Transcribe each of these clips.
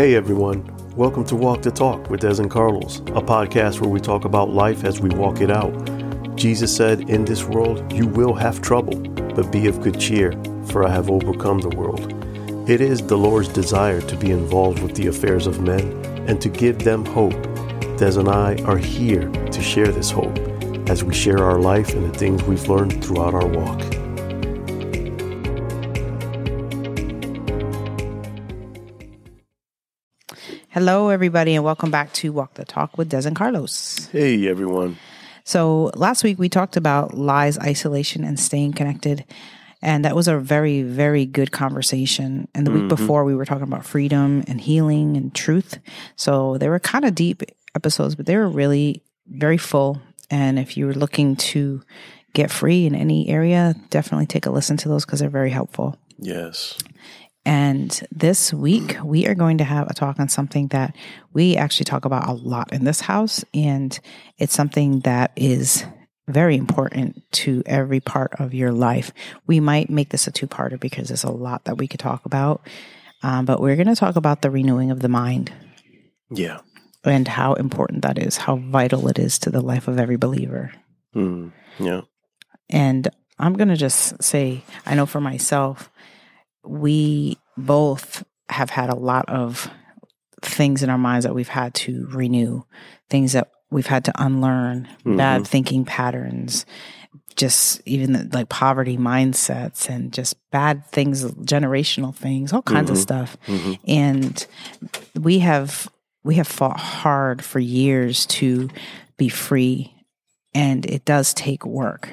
Hey everyone, welcome to Walk the Talk with Dez and Carlos, a podcast where we talk about life as we walk it out. Jesus said, In this world you will have trouble, but be of good cheer, for I have overcome the world. It is the Lord's desire to be involved with the affairs of men and to give them hope. Dez and I are here to share this hope as we share our life and the things we've learned throughout our walk. Hello, everybody, and welcome back to Walk the Talk with Dez and Carlos. Hey everyone. So, last week we talked about lies, isolation, and staying connected. And that was a very, very good conversation. And the week mm-hmm. before, we were talking about freedom and healing and truth. So, they were kind of deep episodes, but they were really very full. And if you're looking to get free in any area, definitely take a listen to those because they're very helpful. Yes. And this week, we are going to have a talk on something that we actually talk about a lot in this house. And it's something that is very important to every part of your life. We might make this a two parter because there's a lot that we could talk about. Um, but we're going to talk about the renewing of the mind Yeah. and how important that is, how vital it is to the life of every believer. Mm. Yeah. And I'm going to just say, I know for myself, we both have had a lot of things in our minds that we've had to renew, things that we've had to unlearn, bad mm-hmm. thinking patterns, just even the, like poverty mindsets and just bad things, generational things, all kinds of mm-hmm. stuff. Mm-hmm. And we have we have fought hard for years to be free and it does take work.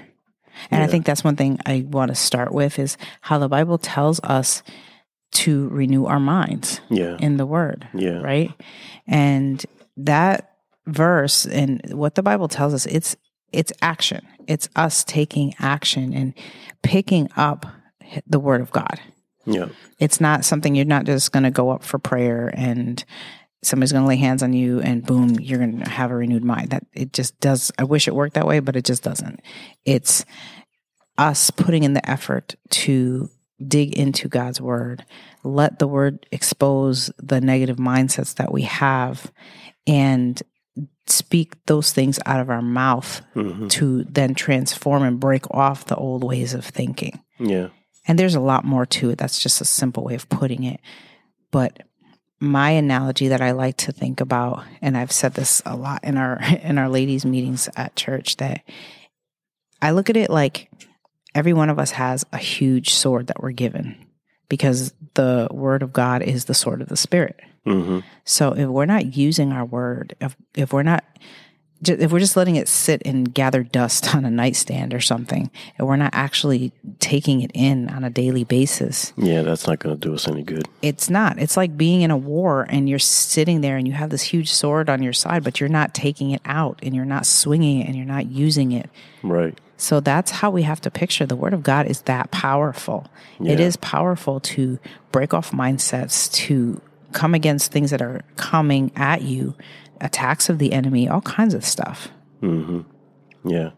And I think that's one thing I want to start with is how the Bible tells us to renew our minds Yeah. in the word, Yeah. right? And that verse and what the Bible tells us, it's it's action. It's us taking action and picking up the word of God. Yeah. It's not something you're not just going to go up for prayer and somebody's going to lay hands on you and boom, you're going to have a renewed mind. That it just does. I wish it worked that way, but it just doesn't. It's us putting in the effort to dig into God's word, let the word expose the negative mindsets that we have and speak those things out of our mouth Mhm. to then transform and break off the old ways of thinking. Yeah. And there's a lot more to it. That's just a simple way of putting it. But my analogy that I like to think about, and I've said this a lot in our in our ladies' meetings at church, that I look at it like every one of us has a huge sword that we're given because the word of God is the sword of the spirit. hmm So if we're not using our word, if if we're not if we're just letting it sit and gather dust on a nightstand or something, and we're not actually taking it in on a daily basis, Yeah. That's not going to do us any good. it's not. It's like being in a war and you're sitting there and you have this huge sword on your side, but you're not taking it out and you're not swinging it and you're not using it. Right. So that's how we have to picture the word of God is that powerful. It Yeah. is powerful to break off mindsets, to come against things that are coming at you, attacks of the enemy, all kinds of stuff. Yeah.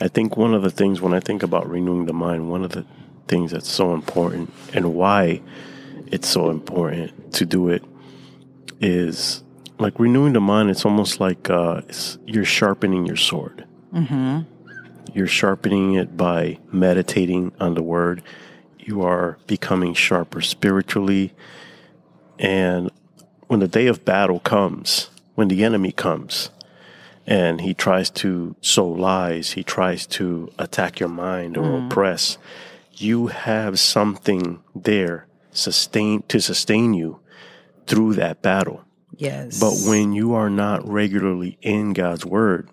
I think one of the things when I think about renewing the mind, one of the things that's so important and why it's so important to do it is like renewing the mind. It's almost like uh, it's, you're sharpening your sword. Mm-hmm. You're sharpening it by meditating on the word. You are becoming sharper spiritually. And when the day of battle comes, when the enemy comes, and he tries to sow lies, he tries to attack your mind or mm. oppress, you have something there sustain to sustain you through that battle. Yes. But when you are not regularly in God's word,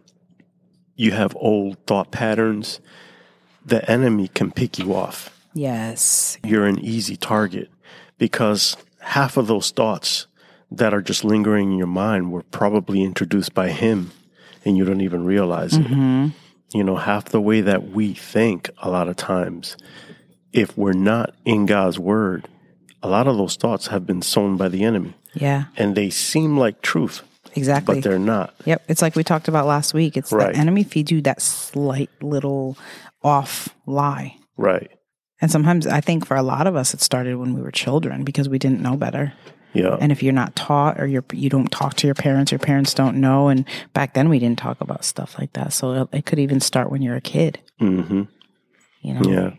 you have old thought patterns, the enemy can pick you off. yes. You're an easy target because half of those thoughts that are just lingering in your mind were probably introduced by him and you don't even realize it. Mm-hmm. You know, half the way that we think a lot of times, if we're not in God's word, a lot of those thoughts have been sown by the enemy Yeah. and they seem like truth, Exactly. but they're not. Yep. It's like we talked about last week. It's Right. the enemy feeds you that slight little off lie. Right. And sometimes I think for a lot of us, it started when we were children because we didn't know better. Yeah. And if you're not taught or you're you don't talk to your parents, your parents don't know. And back then we didn't talk about stuff like that. So it, it could even start when you're a kid. hmm You know. Yeah.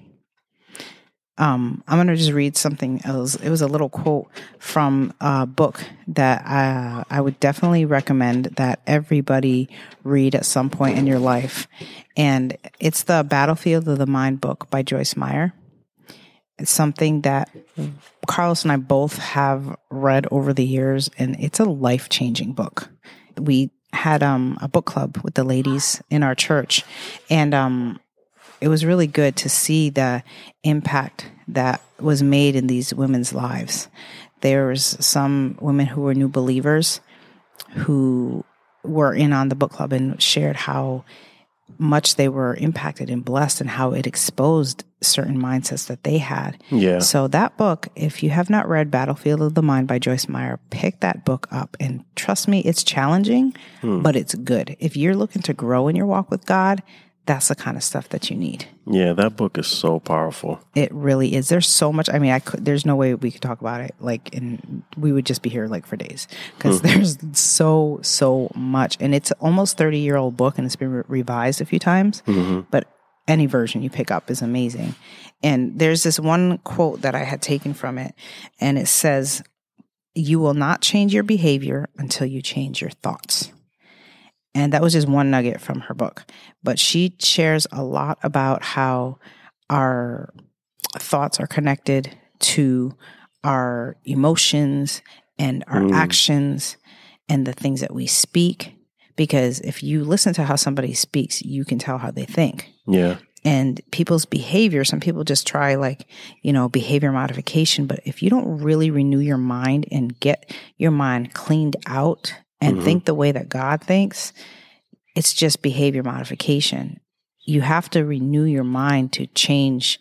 Um, I'm gonna just read something. else. it was a little quote from a book that I, I would definitely recommend that everybody read at some point in your life, and it's the Battlefield of the Mind book by Joyce Meyer. It's something that Carlos and I both have read over the years, and it's a life changing book. We had um, a book club with the ladies in our church, and um, it was really good to see the impact that was made in these women's lives. There was some women who were new believers who were in on the book club and shared how much they were impacted and blessed and how it exposed certain mindsets that they had. Yeah. So that book, if you have not read Battlefield of the Mind by Joyce Meyer, pick that book up and trust me, it's challenging, hmm. but it's good. If you're looking to grow in your walk with God, that's the kind of stuff that you need. Yeah. That book is so powerful. It really is. There's so much. I mean, I could. There's no way we could talk about it. Like, and we would just be here like for days because hmm. there's so so much, and it's almost 30 year old book, and it's been re- revised a few times. Mm-hmm. But any version you pick up is amazing. And there's this one quote that I had taken from it, and it says, "You will not change your behavior until you change your thoughts." And that was just one nugget from her book. But she shares a lot about how our thoughts are connected to our emotions and our mm. actions and the things that we speak. Because if you listen to how somebody speaks, you can tell how they think. Yeah. And people's behavior, some people just try like, you know, behavior modification. But if you don't really renew your mind and get your mind cleaned out and mm-hmm. think the way that God thinks, it's just behavior modification. You have to renew your mind to change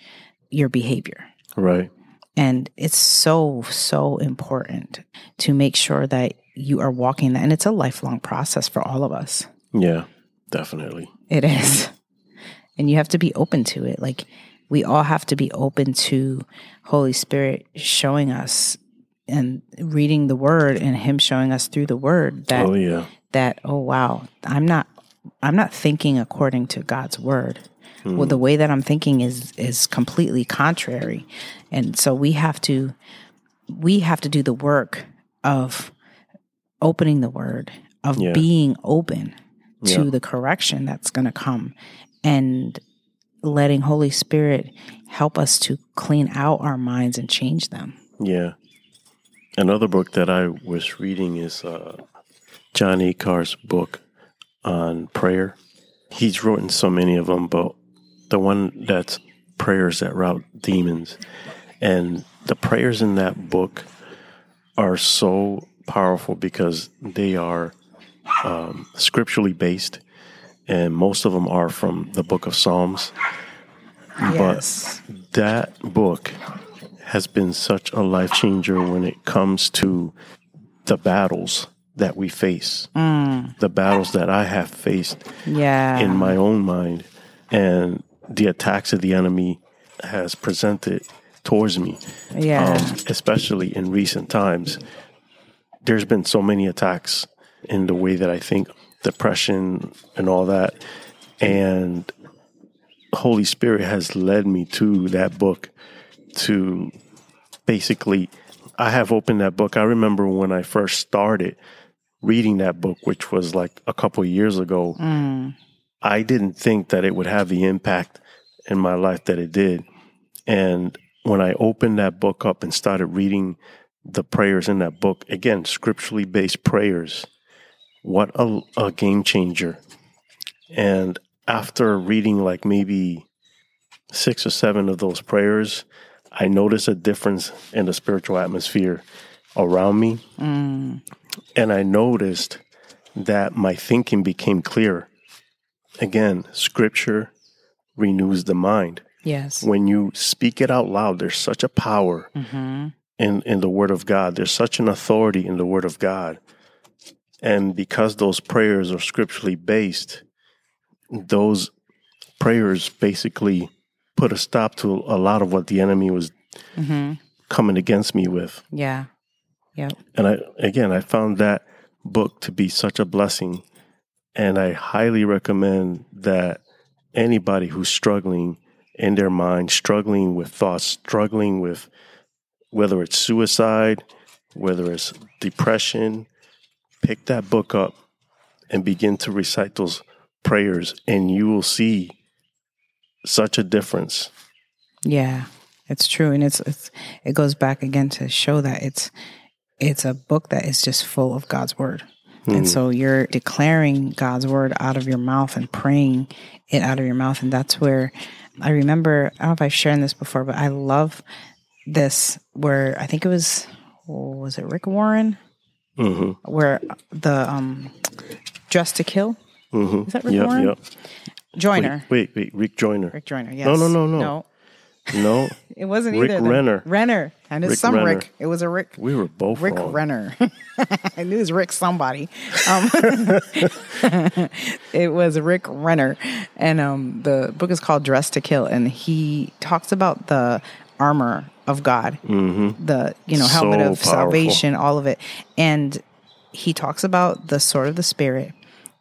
your behavior. Right. And it's so, so important to make sure that you are walking that. And it's a lifelong process for all of us. Yeah. Definitely. It is. And you have to be open to it. Like we all have to be open to Holy Spirit showing us and reading the word and him showing us through the word that Oh yeah. that oh wow i'm not i'm not thinking according to god's word hmm. well the way that i'm thinking is is completely contrary and so we have to we have to do the work of opening the word of Yeah. being open to Yeah. the correction that's going to come and letting holy spirit help us to clean out our minds and change them Yeah. Another book that I was reading is uh, John Eckhardt's book on prayer. He's written so many of them, but the one that's prayers that rout demons. And the prayers in that book are so powerful because they are um, scripturally based, and most of them are from the book of Psalms. yes That book has been such a life changer when it comes to the battles that we face, the battles that I have faced yeah. in my own mind, and the attacks that the enemy has presented towards me, yeah. Um, especially in recent times. There's been so many attacks in the way that I think, depression and all that, and Holy Spirit has led me to that book to basically I have opened that book. I remember when I first started reading that book, which was like a couple years ago, mm. I didn't think that it would have the impact in my life that it did. And when I opened that book up and started reading the prayers in that book, again, scripturally based prayers, what a, a game changer. And after reading like maybe six or seven of those prayers, I noticed a difference in the spiritual atmosphere around me. And I noticed that my thinking became clearer. Again, scripture renews the mind. yes When you speak it out loud, there's such a power mm-hmm. in, in the Word of God. There's such an authority in the Word of God. And because those prayers are scripturally based, those prayers basically put a stop to a lot of what the enemy was Mm-hmm. coming against me with. Yeah. Yeah. And I again, I found that book to be such a blessing, and I highly recommend that anybody who's struggling in their mind, struggling with thoughts, struggling with whether it's suicide, whether it's depression, pick that book up and begin to recite those prayers, and you will see such a difference. Yeah, it's true, and it's, it's it goes back again to show that it's it's a book that is just full of God's word. And so you're declaring God's word out of your mouth and praying it out of your mouth. And that's where I remember, I don't know if I've shared this before, but I love this where I think it was, was it Rick Warren? hmm Where the um, Dress to Kill? hmm Is that Rick yep, Warren? Yep. Joyner. Wait, wait, Rick Joyner. Rick Joyner, yes. No, no, no, no. No, No, it wasn't Rick either. Rick. Renner. Renner. And it's Rick some Renner. Rick. It was a Rick. we were both Rick wrong. Renner. I knew it was Rick somebody. Um, it was Rick Renner. And um, the book is called Dress to Kill. And he talks about the armor of God, the, you know, helmet Mm-hmm. So of powerful. salvation, all of it. And he talks about the sword of the Spirit.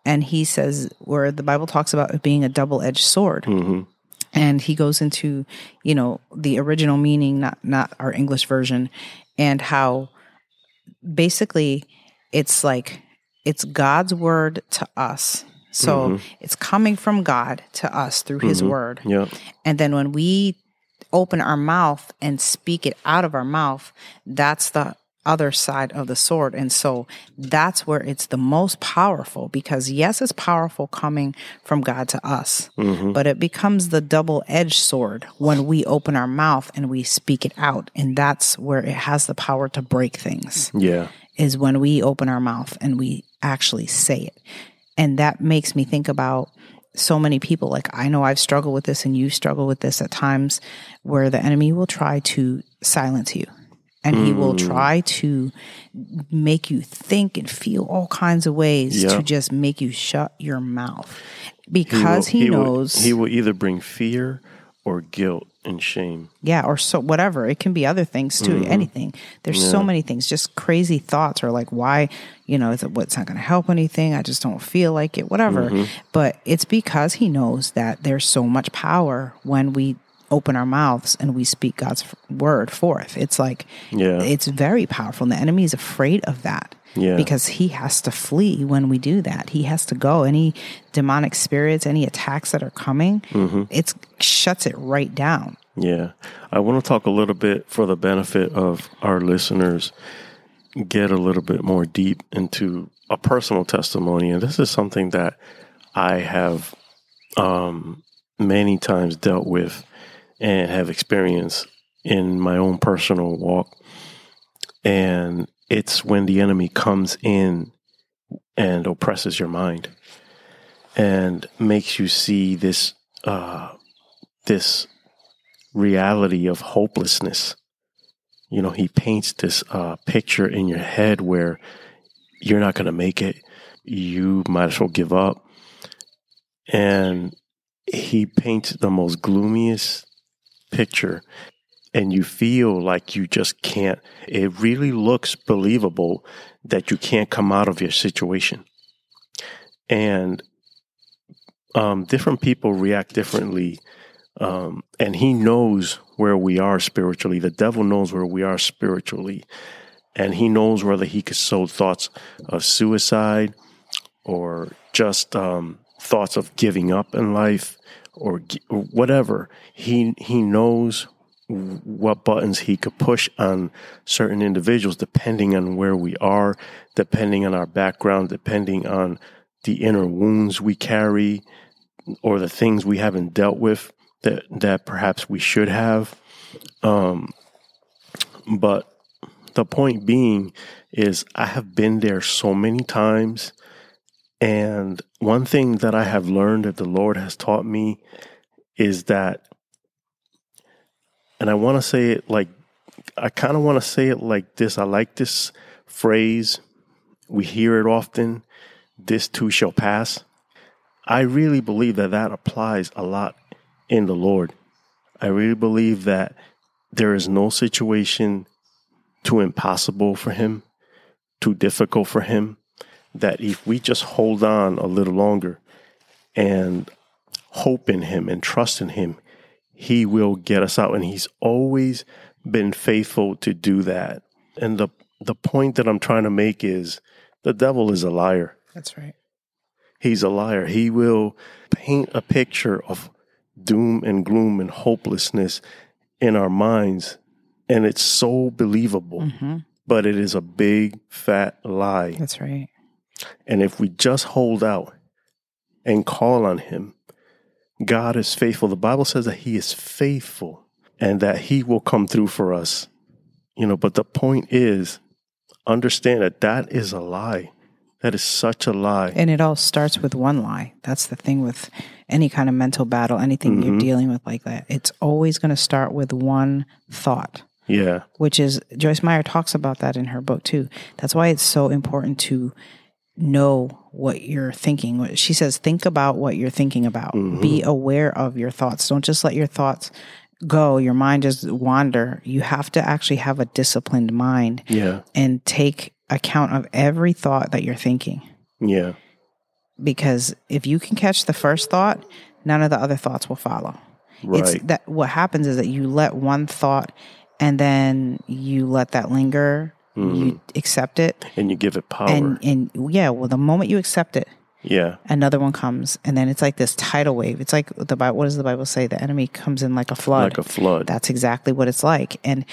And he says, where the Bible talks about it being a double edged sword. Mm-hmm. and he goes into you know the original meaning not not our english version and how basically it's like it's god's word to us. So it's coming from god to us through his word. Yep. and then when we open our mouth and speak it out of our mouth that's the other side of the sword and so that's where it's the most powerful because yes it's powerful coming from god to us mm-hmm. but it becomes the double-edged sword when we open our mouth and we speak it out and that's where it has the power to break things Yeah. is when we open our mouth and we actually say it. And that makes me think about so many people. Like, I know I've struggled with this and you struggle with this at times where the enemy will try to silence you and he will hmm. try to make you think and feel all kinds of ways Yeah. to just make you shut your mouth because he, will- knows. he will either bring fear or guilt and shame. Yeah, or so whatever. It can be other things too. Mm-hmm. Anything. There's so many things. Just crazy thoughts or like why, you know, is it what's not going to help anything? I just don't feel like it. Whatever. Mm-hmm. But it's because he knows that there's so much power when we open our mouths and we speak God's word forth. It's like Yeah. it's very powerful, and the enemy is afraid of that. Yeah. Because he has to flee when we do that. He has to go. Any demonic spirits, any attacks that are coming, it shuts it right down. Yeah. I want to talk a little bit for the benefit of our listeners, get a little bit more deep into a personal testimony. And this is something that I have um, many times dealt with and have experienced in my own personal walk. And it's when the enemy comes in and oppresses your mind and makes you see this uh, this reality of hopelessness. You know, he paints this uh, picture in your head where you're not going to make it. You might as well give up. And he paints the most gloomiest picture, and you feel like you just can't. It really looks believable that you can't come out of your situation. And um, different people react differently um, and he knows where we are spiritually. The devil knows where we are spiritually, and he knows whether he could sow thoughts of suicide or just um, thoughts of giving up in life or whatever. He he knows what buttons he could push on certain individuals depending on where we are, depending on our background, depending on the inner wounds we carry or the things we haven't dealt with that that perhaps we should have. Um, but the point being is, I have been there so many times, and one thing that I have learned that the Lord has taught me is that, and I want to say it like, I kind of want to say it like this. I like this phrase. We hear it often. This too shall pass. I really believe that that applies a lot in the Lord. I really believe that there is no situation too impossible for him, too difficult for him, that if we just hold on a little longer and hope in him and trust in him, he will get us out. And he's always been faithful to do that. And the the point that I'm trying to make is the devil is a liar. That's right. He's a liar. He will paint a picture of doom and gloom and hopelessness in our minds. And it's so believable, hmm but it is a big fat lie. That's right. And if we just hold out and call on Him, God is faithful. The Bible says that He is faithful and that He will come through for us. You know, but the point is, understand that that is a lie. That is such a lie. And it all starts with one lie. That's the thing with any kind of mental battle, anything you're Mhm. dealing with like that. It's always going to start with one thought. Yeah. which is Joyce Meyer talks about that in her book too. That's why it's so important to know what you're thinking. She says, think about what you're thinking about. Mm-hmm. Be aware of your thoughts. Don't just let your thoughts go, your mind just wander. You have to actually have a disciplined mind Yeah. and take account of every thought that you're thinking. Yeah. Because if you can catch the first thought, none of the other thoughts will follow. It's that what happens is that you let one thought and then you let that linger, you accept it, and you give it power. and and yeah, well, the moment you accept it, yeah. another one comes, and then it's like this tidal wave. It's like the Bible. What does the Bible say? The enemy comes in like a flood. Like a flood. That's exactly what it's like, and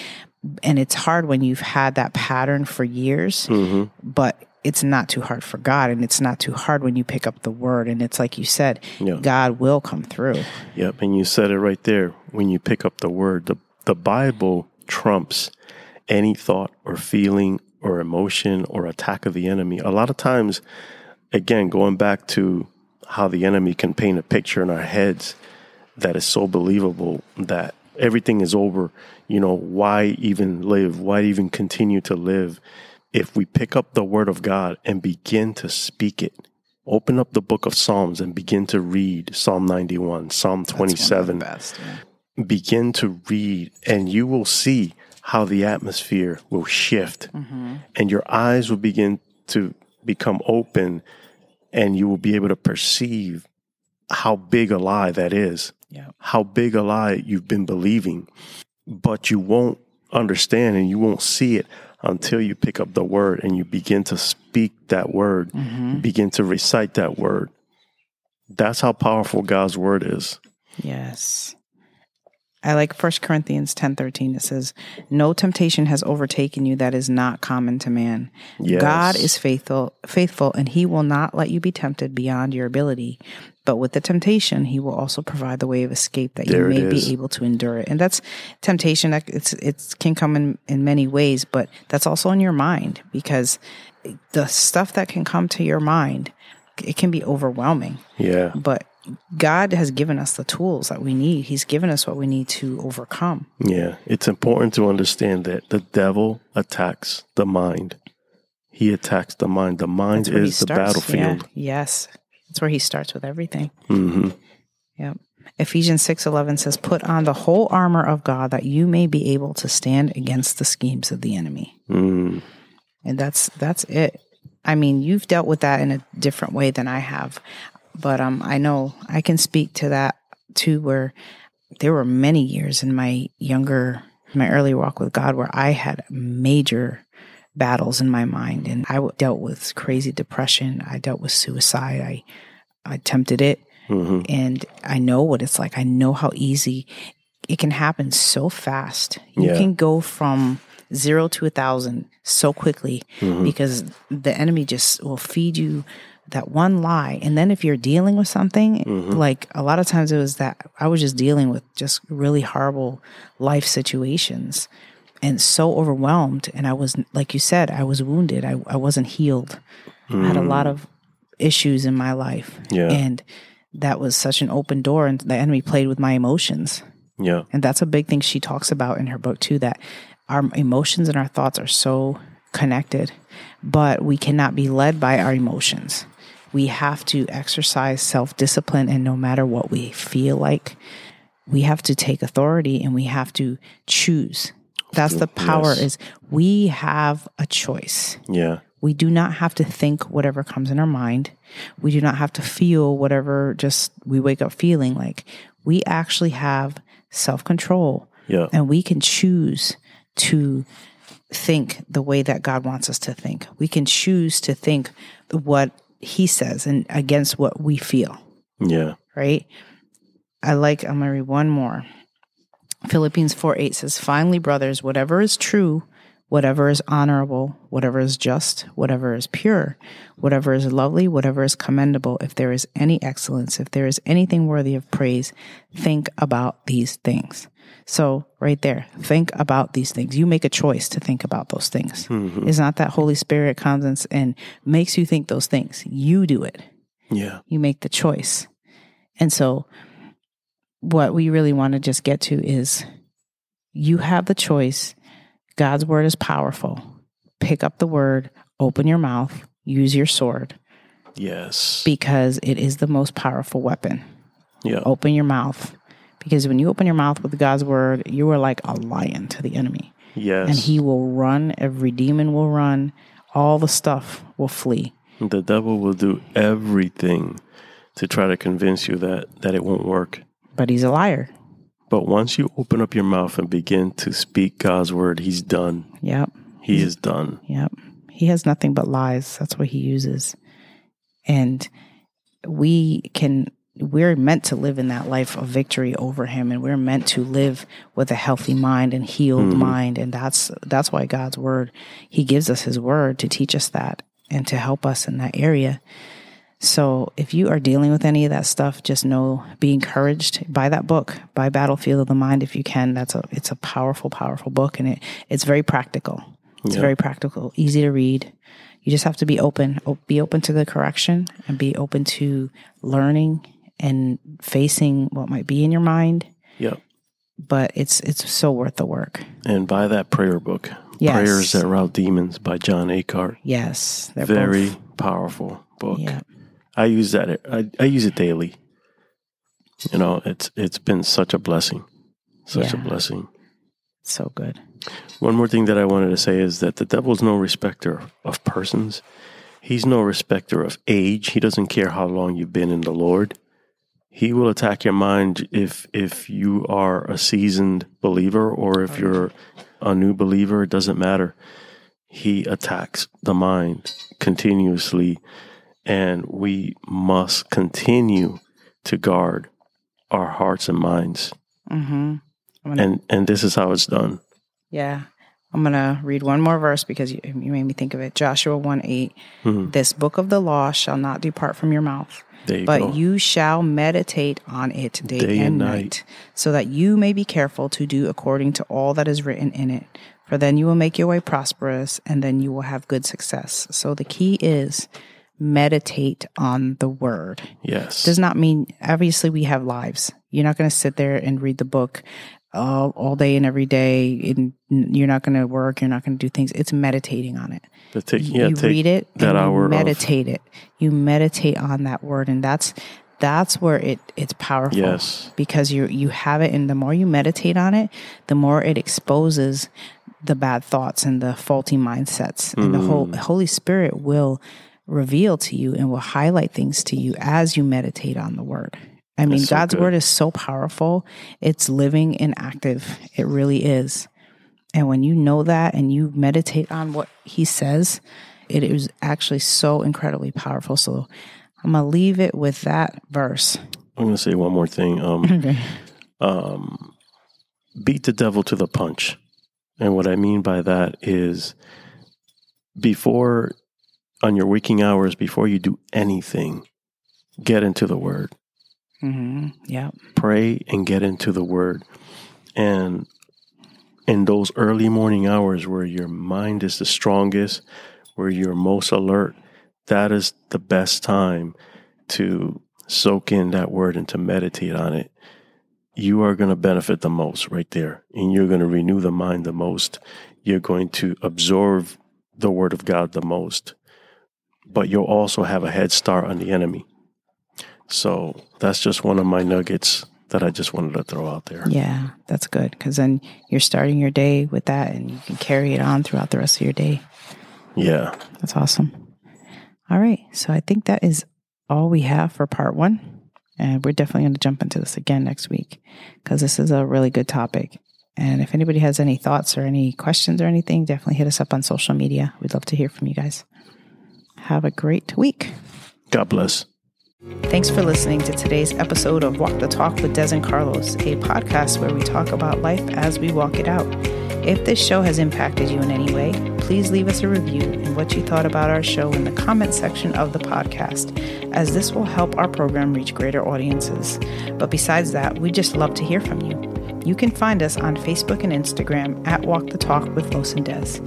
and it's hard when you've had that pattern for years, hmm but it's not too hard for God, and it's not too hard when you pick up the word, and it's like you said, Yeah. God will come through. Yep. And you said it right there. When you pick up the word, the, the Bible trumps any thought or feeling or emotion or attack of the enemy. A lot of times, again, going back to how the enemy can paint a picture in our heads that is so believable that everything is over. You know, why even live? Why even continue to live? If we pick up the word of God and begin to speak it, open up the book of Psalms and begin to read Psalm 91, Psalm 27, best. yeah. begin to read, and you will see how the atmosphere will shift, mm-hmm. and your eyes will begin to become open, and you will be able to perceive how big a lie that is, Yeah. how big a lie you've been believing, but you won't understand and you won't see it until you pick up the word and you begin to speak that word, mm-hmm. begin to recite that word. That's how powerful God's word is. Yes. I like First Corinthians ten thirteen. It says, No temptation has overtaken you that is not common to man. Yes. God is faithful faithful and he will not let you be tempted beyond your ability. But with the temptation, he will also provide the way of escape that There you may be able to endure it. And that's temptation that it's it can come in, in many ways, but that's also in your mind because the stuff that can come to your mind, it can be overwhelming Yeah. but God has given us the tools that we need. He's given us what we need to overcome. Yeah, it's important to understand that the devil attacks the mind. He attacks the mind. The mind is the battlefield. Yeah. Yes. That's where he starts with everything. hmm Yep. Ephesians 6:11 says, "Put on the whole armor of God that you may be able to stand against the schemes of the enemy." Mm. And that's that's it. I mean, you've dealt with that in a different way than I have. But um I know I can speak to that too where there were many years in my younger my early walk with God where I had major battles in my mind and I dealt with crazy depression. I dealt with suicide. I I attempted it hmm and I know what it's like. I know how easy it can happen so fast. You Yeah. can go from zero to a thousand so quickly Mm-hmm. because the enemy just will feed you that one lie. And then if you're dealing with something, Mm-hmm. like a lot of times it was that I was just dealing with just really horrible life situations and so overwhelmed. And I was, like you said, I was wounded. I, I wasn't healed. I had a lot of issues in my life. Mm. Yeah. And that was such an open door, and the enemy played with my emotions. Yeah. And that's a big thing she talks about in her book, too, that our emotions and our thoughts are so connected, but we cannot be led by our emotions. We have to exercise self discipline, and no matter what we feel like, we have to take authority and we have to choose. That's the power Yes. is we have a choice. Yeah. We do not have to think whatever comes in our mind. We do not have to feel whatever just we wake up feeling like. We actually have self control Yeah. and we can choose to think the way that God wants us to think. We can choose to think what He says and against what we feel, Yeah. right? I like, I'm going to read one more. Philippians 4 8 says, Finally, brothers, whatever is true, whatever is honorable, whatever is just, whatever is pure, whatever is lovely, whatever is commendable, if there is any excellence, if there is anything worthy of praise, think about these things. So, right there, think about these things. You make a choice to think about those things. Mm-hmm. It's not that Holy Spirit comes and, and makes you think those things. You do it Yeah. you make the choice. And so, what we really want to just get to is you have the choice. God's word is powerful. Pick up the word, open your mouth, use your sword Yes. because it is the most powerful weapon. yeah. Open your mouth because when you open your mouth with God's word, you are like a lion to the enemy. Yes. And he will run, every demon will run, all the stuff will flee. the devil will do everything to try to convince you that that it won't work. But he's a liar. But once you open up your mouth and begin to speak God's word, he's done. Yep. He is done. Yep. He has nothing but lies. That's what he uses. And we can, we're meant to live in that life of victory over him. And we're meant to live with a healthy mind and healed mm-hmm. mind. And that's, that's why God's word, he gives us his word to teach us that and to help us in that area. So if you are dealing with any of that stuff, just know, be encouraged by that book, by Battlefield of the Mind, if you can. That's a, it's a powerful, powerful book and it, it's very practical. It's Yeah. very practical, easy to read. You just have to be open, be open to the correction and be open to learning and facing what might be in your mind. Yep. But it's, it's so worth the work. And buy that prayer book, Yes. Prayers That Rout Demons by John Eckhardt. Yes. Very both- powerful book. yeah. I use that. I, I use it daily. You know, it's it's been such a blessing, such a blessing. So good. One more thing that I wanted to say is that the devil's no respecter of persons. He's no respecter of age. He doesn't care how long you've been in the Lord. He will attack your mind if if you are a seasoned believer or if you're a new believer, it doesn't matter. He attacks the mind continuously and we must continue to guard our hearts and minds. Mm-hmm. Gonna, And and this is how it's done. yeah. I'm going to read one more verse because you, you made me think of it. Joshua 1 8. Mhm. This book of the law shall not depart from your mouth, you but go. you shall meditate on it day, Day and and night, night. so that you may be careful to do according to all that is written in it. For then you will make your way prosperous, and then you will have good success. So the key is meditate on the word. yes. Does not mean obviously we have lives. You're not going to sit there and read the book all, all day and every day. And you're not going to work. You're not going to do things. It's meditating on it take, you yeah, take read it that and hour you meditate it you meditate on that word and that's that's where it it's powerful Yes. because you you have it and the more you meditate on it the more it exposes the bad thoughts and the faulty mindsets and the whole Mm. holy spirit will reveal to you and will highlight things to you as you meditate on the word i mean so god's good. word is so powerful it's living and active it really is and when you know that and you meditate on what he says, it is actually so incredibly powerful. So I'm going to leave it with that verse. I'm going to say one more thing. Um, Okay. um, beat the devil to the punch. And what I mean by that is before, on your waking hours, before you do anything, get into the word. Hmm Yeah. Pray and get into the word. And in those early morning hours where your mind is the strongest, where you're most alert, that is the best time to soak in that word and to meditate on it. You are going to benefit the most right there, and you're going to renew the mind the most. You're going to absorb the word of God the most, but you'll also have a head start on the enemy. So that's just one of my nuggets that I just wanted to throw out there. Yeah, that's good because then you're starting your day with that and you can carry it on throughout the rest of your day. Yeah. That's awesome. All right. So I think that is all we have for part one. And we're definitely going to jump into this again next week because this is a really good topic. And if anybody has any thoughts or any questions or anything, definitely hit us up on social media. We'd love to hear from you guys. Have a great week. God bless. Thanks for listening to today's episode of Walk the Talk with Dez and Carlos, a podcast where we talk about life as we walk it out. If this show has impacted you in any way, please leave us a review and what you thought about our show in the comment section of the podcast, as this will help our program reach greater audiences. But besides that, we just love to hear from you. You can find us on Facebook and Instagram at Walk the Talk with Los and Dez.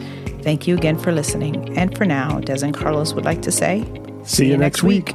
Thank you again for listening. And for now, Dez and Carlos would like to say, See you next week.